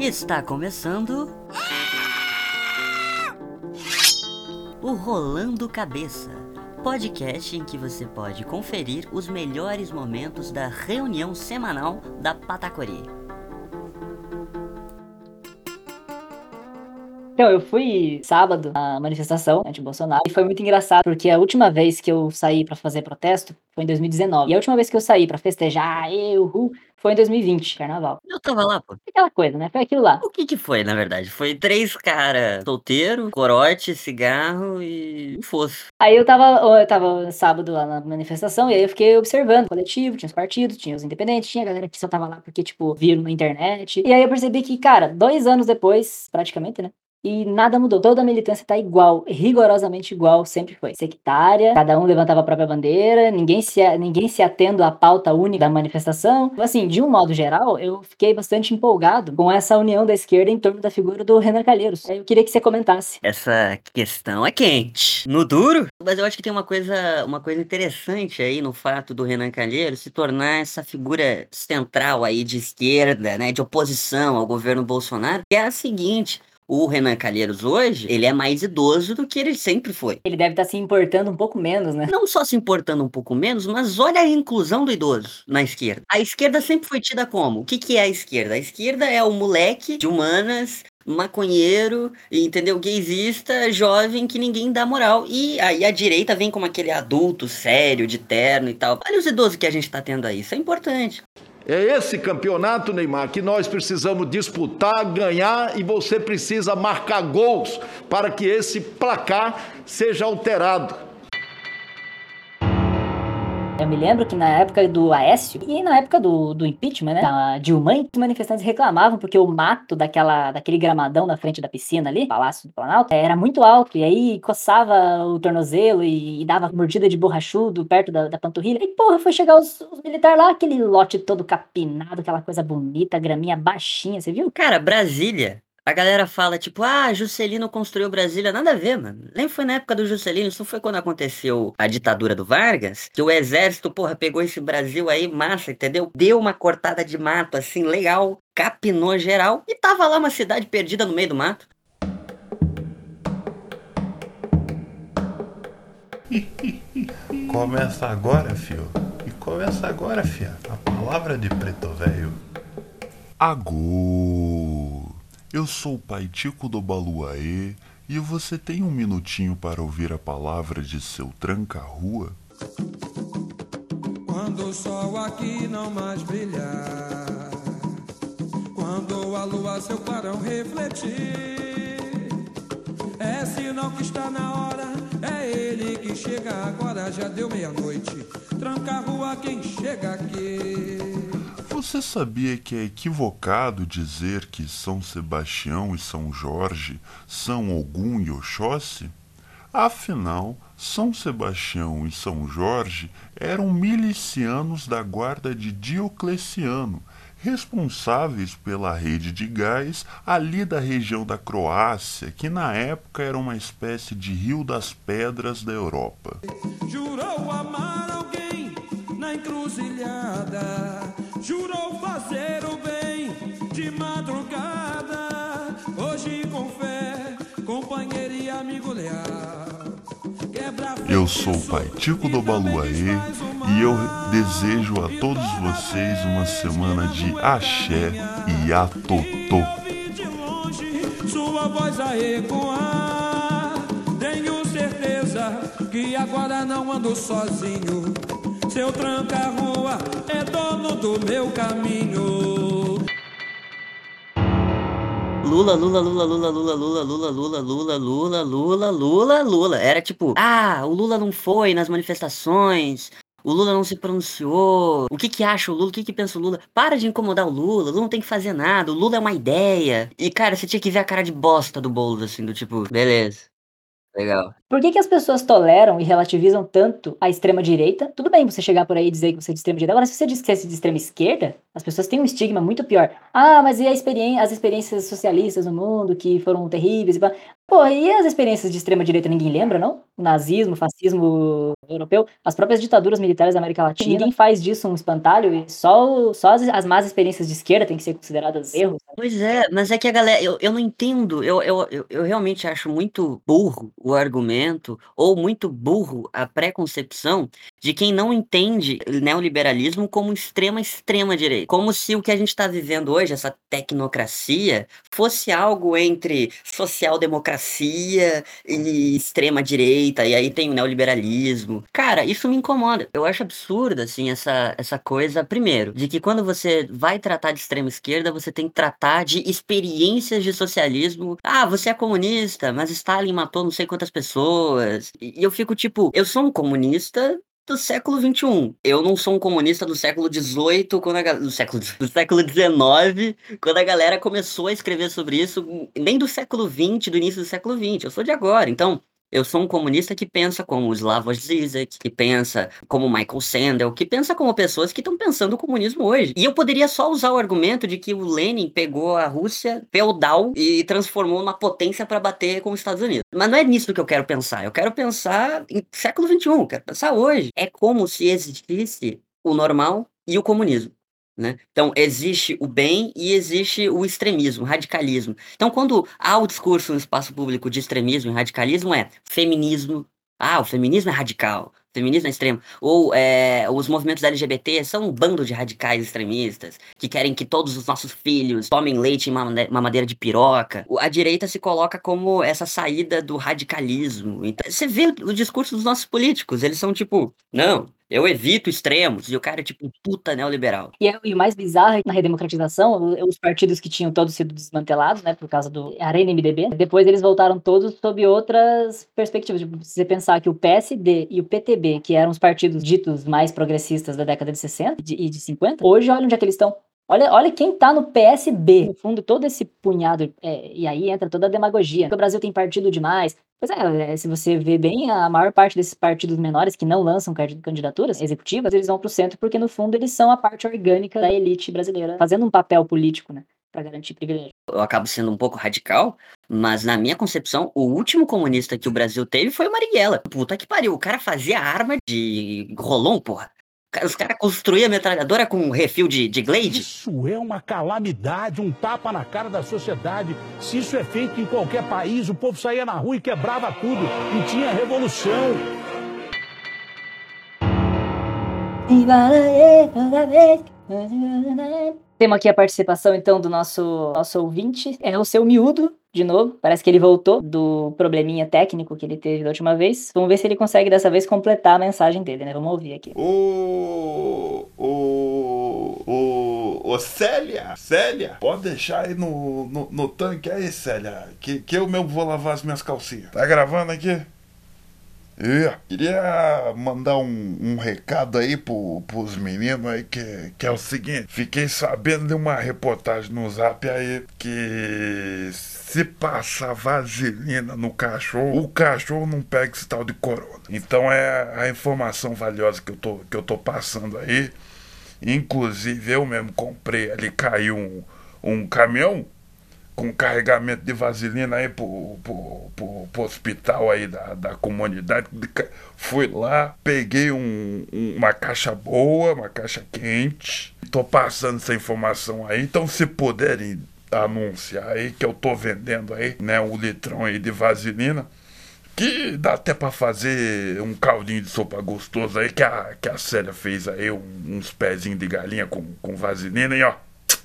Está começando. O Rolando Cabeça podcast em que você pode conferir os melhores momentos da reunião semanal da Patacori. Então, eu fui sábado na manifestação anti-Bolsonaro e foi muito engraçado, porque a última vez que eu saí para fazer protesto foi em 2019. E a última vez que eu saí para festejar, eu, uhul, foi em 2020, carnaval. Eu tava lá, pô. Aquela coisa, né? Foi aquilo lá. O que que foi, na verdade? Foi três caras solteiro, corote, cigarro e um fosso. Aí eu tava, eu tava sábado lá na manifestação e aí eu fiquei observando o coletivo, tinha os partidos, tinha os independentes, tinha a galera que só tava lá porque, tipo, viram na internet. E aí eu percebi que, cara, dois anos depois, praticamente, né? E nada mudou. Toda a militância tá igual, rigorosamente igual, sempre foi. Sectária, cada um levantava a própria bandeira, ninguém se, ninguém se atendo à pauta única da manifestação. Assim, de um modo geral, eu fiquei bastante empolgado com essa união da esquerda em torno da figura do Renan Calheiros. Eu queria que você comentasse. Essa questão é quente. No duro? Mas eu acho que tem uma coisa, uma coisa interessante aí no fato do Renan Calheiros se tornar essa figura central aí de esquerda, né, de oposição ao governo Bolsonaro, que é a seguinte, o Renan Calheiros hoje, ele é mais idoso do que ele sempre foi. Ele deve estar se importando um pouco menos, né? Não só se importando um pouco menos, mas olha a inclusão do idoso na esquerda. A esquerda sempre foi tida como? O que, que é a esquerda? A esquerda é o moleque de humanas maconheiro, entendeu? Gaysista, jovem, que ninguém dá moral. E aí a direita vem como aquele adulto sério, de terno e tal. Olha os idosos que a gente tá tendo aí, isso é importante. É esse campeonato, Neymar, que nós precisamos disputar, ganhar e você precisa marcar gols para que esse placar seja alterado. Eu me lembro que na época do Aécio e na época do, do impeachment, né, da Dilma, os manifestantes reclamavam porque o mato daquela, daquele gramadão na frente da piscina ali, Palácio do Planalto, era muito alto e aí coçava o tornozelo e, e dava mordida de borrachudo perto da, da panturrilha. E porra, foi chegar os, os militares lá, aquele lote todo capinado, aquela coisa bonita, graminha baixinha, você viu? Cara, Brasília a galera fala, tipo, ah, Juscelino construiu Brasília. Nada a ver, mano. Nem foi na época do Juscelino, isso foi quando aconteceu a ditadura do Vargas, que o exército, porra, pegou esse Brasil aí, massa, entendeu? Deu uma cortada de mato, assim, legal, capinou geral, e tava lá uma cidade perdida no meio do mato. começa agora, fio. E começa agora, fia. A palavra de preto velho. Agora. Eu sou o pai Tico do Baluaê e você tem um minutinho para ouvir a palavra de seu tranca-rua? Quando o sol aqui não mais brilhar, quando a lua seu clarão refletir, é sinal que está na hora, é ele que chega agora, já deu meia-noite. Tranca a rua quem chega aqui. Você sabia que é equivocado dizer que São Sebastião e São Jorge são Ogum e Oxóssi? Afinal, São Sebastião e São Jorge eram milicianos da guarda de Diocleciano, responsáveis pela rede de gás ali da região da Croácia, que na época era uma espécie de Rio das Pedras da Europa. Jurou amar alguém na encruzilhada jurou fazer o bem de madrugada. Hoje com fé, companheiro e amigo leal. Eu sou o Pai Tico do Baluaê e eu desejo a todos vocês uma semana de axé e atotô. Sua voz a ecoar, tenho certeza que agora não ando sozinho seu tranca-rua é dono do meu caminho. Lula, Lula, Lula, Lula, Lula, Lula, Lula, Lula, Lula, Lula, Lula, Lula, Lula. Era tipo, ah, o Lula não foi nas manifestações, o Lula não se pronunciou. O que que acha o Lula? O que que pensa o Lula? Para de incomodar o Lula. O Lula não tem que fazer nada. O Lula é uma ideia. E, cara, você tinha que ver a cara de bosta do Boulos, assim, do tipo, beleza. Legal. Por que, que as pessoas toleram e relativizam tanto a extrema-direita? Tudo bem você chegar por aí e dizer que você é de extrema-direita. Agora, se você diz que é de extrema-esquerda, as pessoas têm um estigma muito pior. Ah, mas e as experiências socialistas no mundo que foram terríveis? Pô, e as experiências de extrema-direita ninguém lembra, não? O nazismo, o fascismo europeu, as próprias ditaduras militares da América Latina. Ninguém faz disso um espantalho e só, só as, as más experiências de esquerda têm que ser consideradas erros. sabe? Pois é, mas é que a galera, eu, eu não entendo, eu, eu, eu, realmente acho muito burro o argumento, ou muito burro a preconcepção de quem não entende neoliberalismo como extrema, extrema direita. Como se o que a gente está vivendo hoje, essa tecnocracia, fosse algo entre social-democracia e extrema direita, e aí tem o neoliberalismo. Cara, isso me incomoda. Eu acho absurdo, assim, essa, essa coisa, primeiro, de que quando você vai tratar de extrema esquerda, você tem que tratar de experiências de socialismo. Ah, você é comunista, mas Stalin matou não sei quantas pessoas. E eu fico tipo, eu sou um comunista do século XXI. Eu não sou um comunista do século XVIII, quando do século do século XIX, quando a galera começou a escrever sobre isso, nem do século XX, do início do século XX. Eu sou de agora. Então, eu sou um comunista que pensa como o Slavoj Zizek, que pensa como Michael Sandel, que pensa como pessoas que estão pensando o comunismo hoje. E eu poderia só usar o argumento de que o Lenin pegou a Rússia feudal e transformou numa potência para bater com os Estados Unidos. Mas não é nisso que eu quero pensar. Eu quero pensar em século XXI, eu quero pensar hoje. É como se existisse o normal e o comunismo. Né? Então, existe o bem e existe o extremismo, radicalismo. Então, quando há o discurso no espaço público de extremismo e radicalismo, é feminismo. Ah, o feminismo é radical, o feminismo é extremo. Ou é, os movimentos LGBT são um bando de radicais extremistas que querem que todos os nossos filhos tomem leite em mama- mamadeira de piroca. A direita se coloca como essa saída do radicalismo. Então, você vê o discurso dos nossos políticos, eles são tipo, não, eu evito extremos, e o cara é tipo um puta neoliberal. E, é- e o mais bizarro é que na redemocratização, os partidos que tinham todos sido desmantelados, né, por causa do Arena MDB, depois eles voltaram todos sob outras perspectivas. Tipo, se você pensar que o PSD e o PTB, que eram os partidos ditos mais progressistas da década de 60 e de- e de 50, hoje olha onde é que eles estão. Olha, olha quem tá no PSB. No fundo, todo esse punhado. é, e aí entra toda a demagogia. O Brasil tem partido demais. Pois é, é, se você vê bem, a maior parte desses partidos menores que não lançam candi- candidaturas executivas, eles vão pro centro porque, no fundo, eles são a parte orgânica da elite brasileira, fazendo um papel político, né? Pra garantir privilégio. eu acabo sendo um pouco radical, mas na minha concepção, o último comunista que o Brasil teve foi o Marighella. Puta que pariu, o cara fazia arma de rolon, porra. Os caras construíam metralhadora com um refil de, de Glade. Isso é uma calamidade, um tapa na cara da sociedade. Se isso é feito em qualquer país, o povo saía na rua e quebrava tudo. E tinha revolução. Temos aqui a participação, então, do nosso, nosso ouvinte. É o seu miúdo, de novo. Parece que ele voltou do probleminha técnico que ele teve da última vez. Vamos ver se ele consegue dessa vez completar a mensagem dele, né? Vamos ouvir aqui. Ô. Ô. Ô. Ô, Célia! Célia! Pode deixar aí no, no, no tanque aí, Célia. Que, que eu mesmo vou lavar as minhas calcinhas. Tá gravando aqui? É, queria mandar um, um recado aí pro, pros meninos aí que, que é o seguinte: fiquei sabendo de uma reportagem no zap aí que se passar vaselina no cachorro, o cachorro não pega esse tal de corona. Então é a informação valiosa que eu tô, que eu tô passando aí. Inclusive eu mesmo comprei ali, caiu um, um caminhão com carregamento de vaselina aí pro, pro, pro, pro hospital aí da, da comunidade. Fui lá, peguei um- um- uma caixa boa, uma caixa quente. Tô passando essa informação aí. Então, se puderem anunciar aí que eu tô vendendo aí, né, um litrão aí de vaselina. Que dá até pra fazer um caldinho de sopa gostoso aí que a, que a Célia fez aí, um- uns pezinhos de galinha com, com vaselina e ó.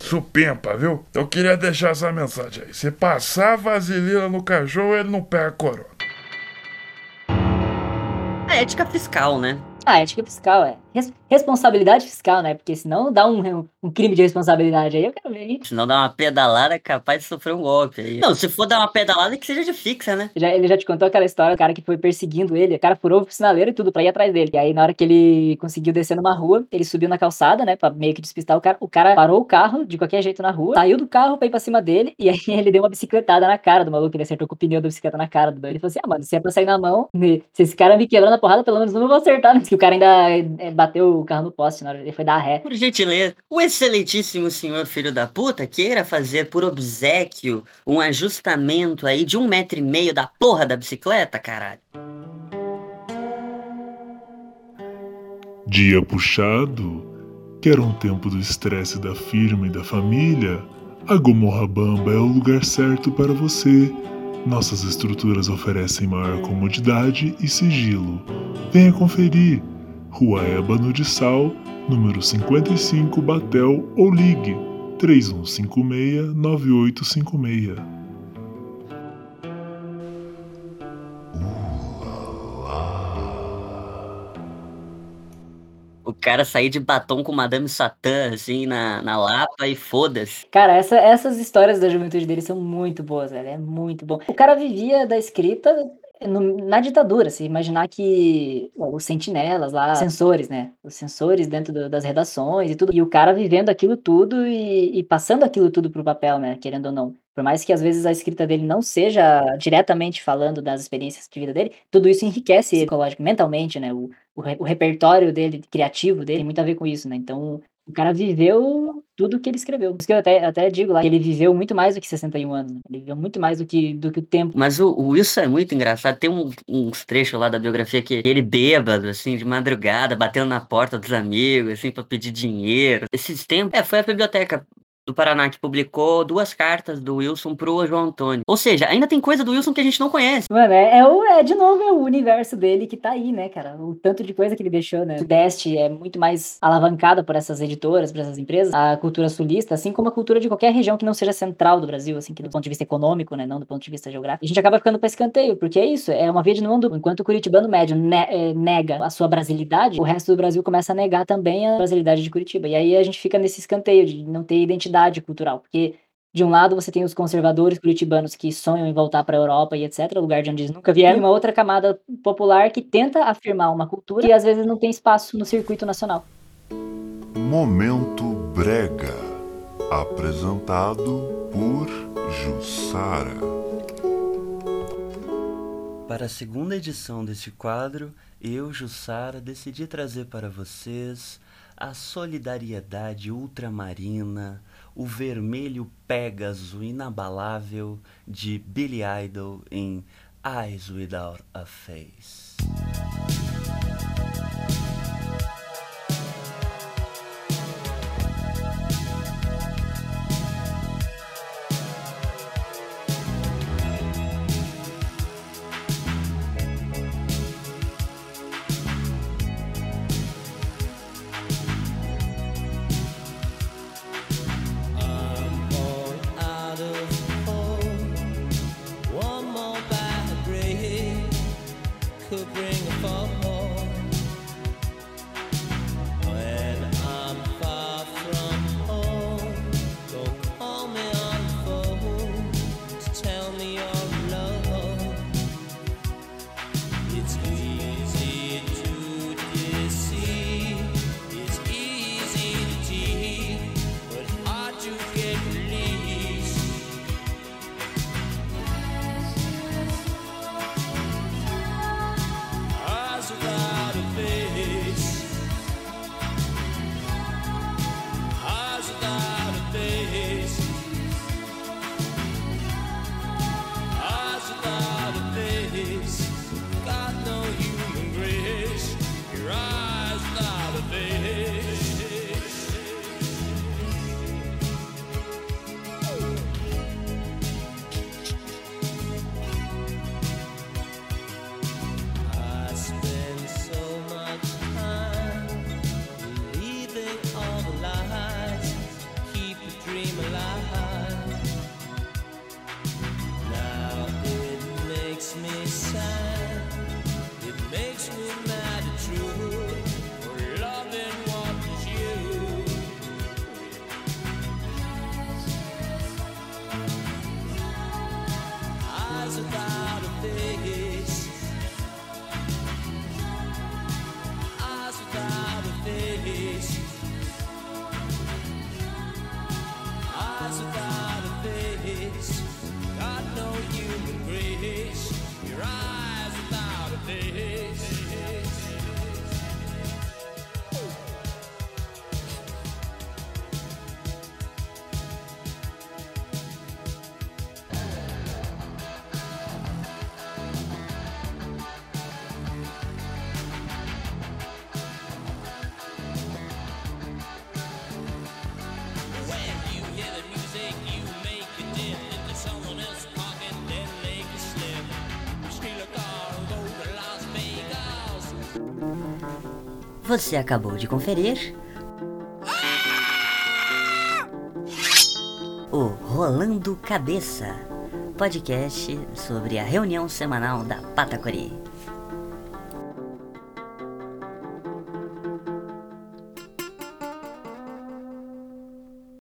Supimpa, viu? Eu queria deixar essa mensagem aí. Se passar vaselina no cachorro, ele não pega corona. A ética fiscal, né? Ah, ética fiscal, é. Res- responsabilidade fiscal, né? Porque senão dá um, um crime de responsabilidade aí, eu quero ver, hein? Senão dá uma pedalada é capaz de sofrer um golpe aí. Não, se for dar uma pedalada, que seja de fixa, né? Já, ele já te contou aquela história do cara que foi perseguindo ele. O cara furou o sinaleiro e tudo pra ir atrás dele. E aí, na hora que ele conseguiu descer numa rua, ele subiu na calçada, né? Pra meio que despistar o cara. O cara parou o carro de qualquer jeito na rua, saiu do carro pra ir pra cima dele. E aí ele deu uma bicicletada na cara do maluco. Ele acertou com o pneu da bicicleta na cara do doido. Ele falou assim: Ah, mano, se é pra sair na mão, se esse cara me quebrar na porrada, pelo menos não vou acertar. né?" Que o cara ainda é, bateu o carro no poste na hora ele foi dar ré. Por gentileza, o excelentíssimo senhor filho da puta queira fazer por obsequio um ajustamento aí de um metro e meio da porra da bicicleta, caralho. Dia puxado. Quer um tempo do estresse da firma e da família? A Gomorra Bamba é o lugar certo para você. Nossas estruturas oferecem maior comodidade e sigilo. Venha conferir. Rua Ébano de Sal, número 55, Batel ou ligue 3156-9856. O cara sair de batom com Madame Satã, assim, na, na Lapa e foda-se. Cara, essa- essas histórias da juventude dele são muito boas, velho. É muito bom. O cara vivia da escrita no- na ditadura. Se imaginar que bom, os sentinelas lá, sensores, né? Os sensores dentro do- das redações e tudo. E o cara vivendo aquilo tudo e, e passando aquilo tudo pro papel, né? Querendo ou não. Por mais que às vezes a escrita dele não seja diretamente falando das experiências de vida dele, tudo isso enriquece psicológico, mentalmente, né? O, o, o repertório dele, criativo dele, tem muito a ver com isso, né? Então, o cara viveu tudo que ele escreveu. Por isso que eu até, até digo lá que ele viveu muito mais do que 61 anos. né? Ele viveu muito mais do que, do que o tempo. Mas o, o Wilson é muito engraçado. Tem um- uns trechos lá da biografia que ele bêbado, assim, de madrugada, batendo na porta dos amigos, assim, pra pedir dinheiro. Esses tempos. É, foi a biblioteca do Paraná que publicou duas cartas do Wilson pro João Antônio. Ou seja, ainda tem coisa do Wilson que a gente não conhece. Mano, é, é, o, é de novo é o universo dele que tá aí, né, cara? O tanto de coisa que ele deixou, né? O Sudeste é muito mais alavancada por essas editoras, por essas empresas. A cultura sulista, assim como a cultura de qualquer região que não seja central do Brasil, assim, que do ponto de vista econômico, né? Não do ponto de vista geográfico. A gente acaba ficando pra escanteio, porque é isso, é uma via de dupla. Enquanto o curitibano médio ne- é, nega a sua brasilidade, o resto do Brasil começa a negar também a brasilidade de Curitiba. E aí a gente fica nesse escanteio de não ter identidade cultural, porque de um lado você tem os conservadores curitibanos que sonham em voltar para a Europa e etc, lugar de onde eles nunca vieram, e uma outra camada popular que tenta afirmar uma cultura que às vezes não tem espaço no circuito nacional. Momento Brega, apresentado por Jussara. Para a segunda edição deste quadro, eu, Jussara, decidi trazer para vocês a solidariedade ultramarina, o vermelho pégaso inabalável de Billy Idol em Eyes Without a Face. face. God, no human grace. Your eyes without a face. Você acabou de conferir o Rolando Cabeça, podcast sobre a reunião semanal da Patacori.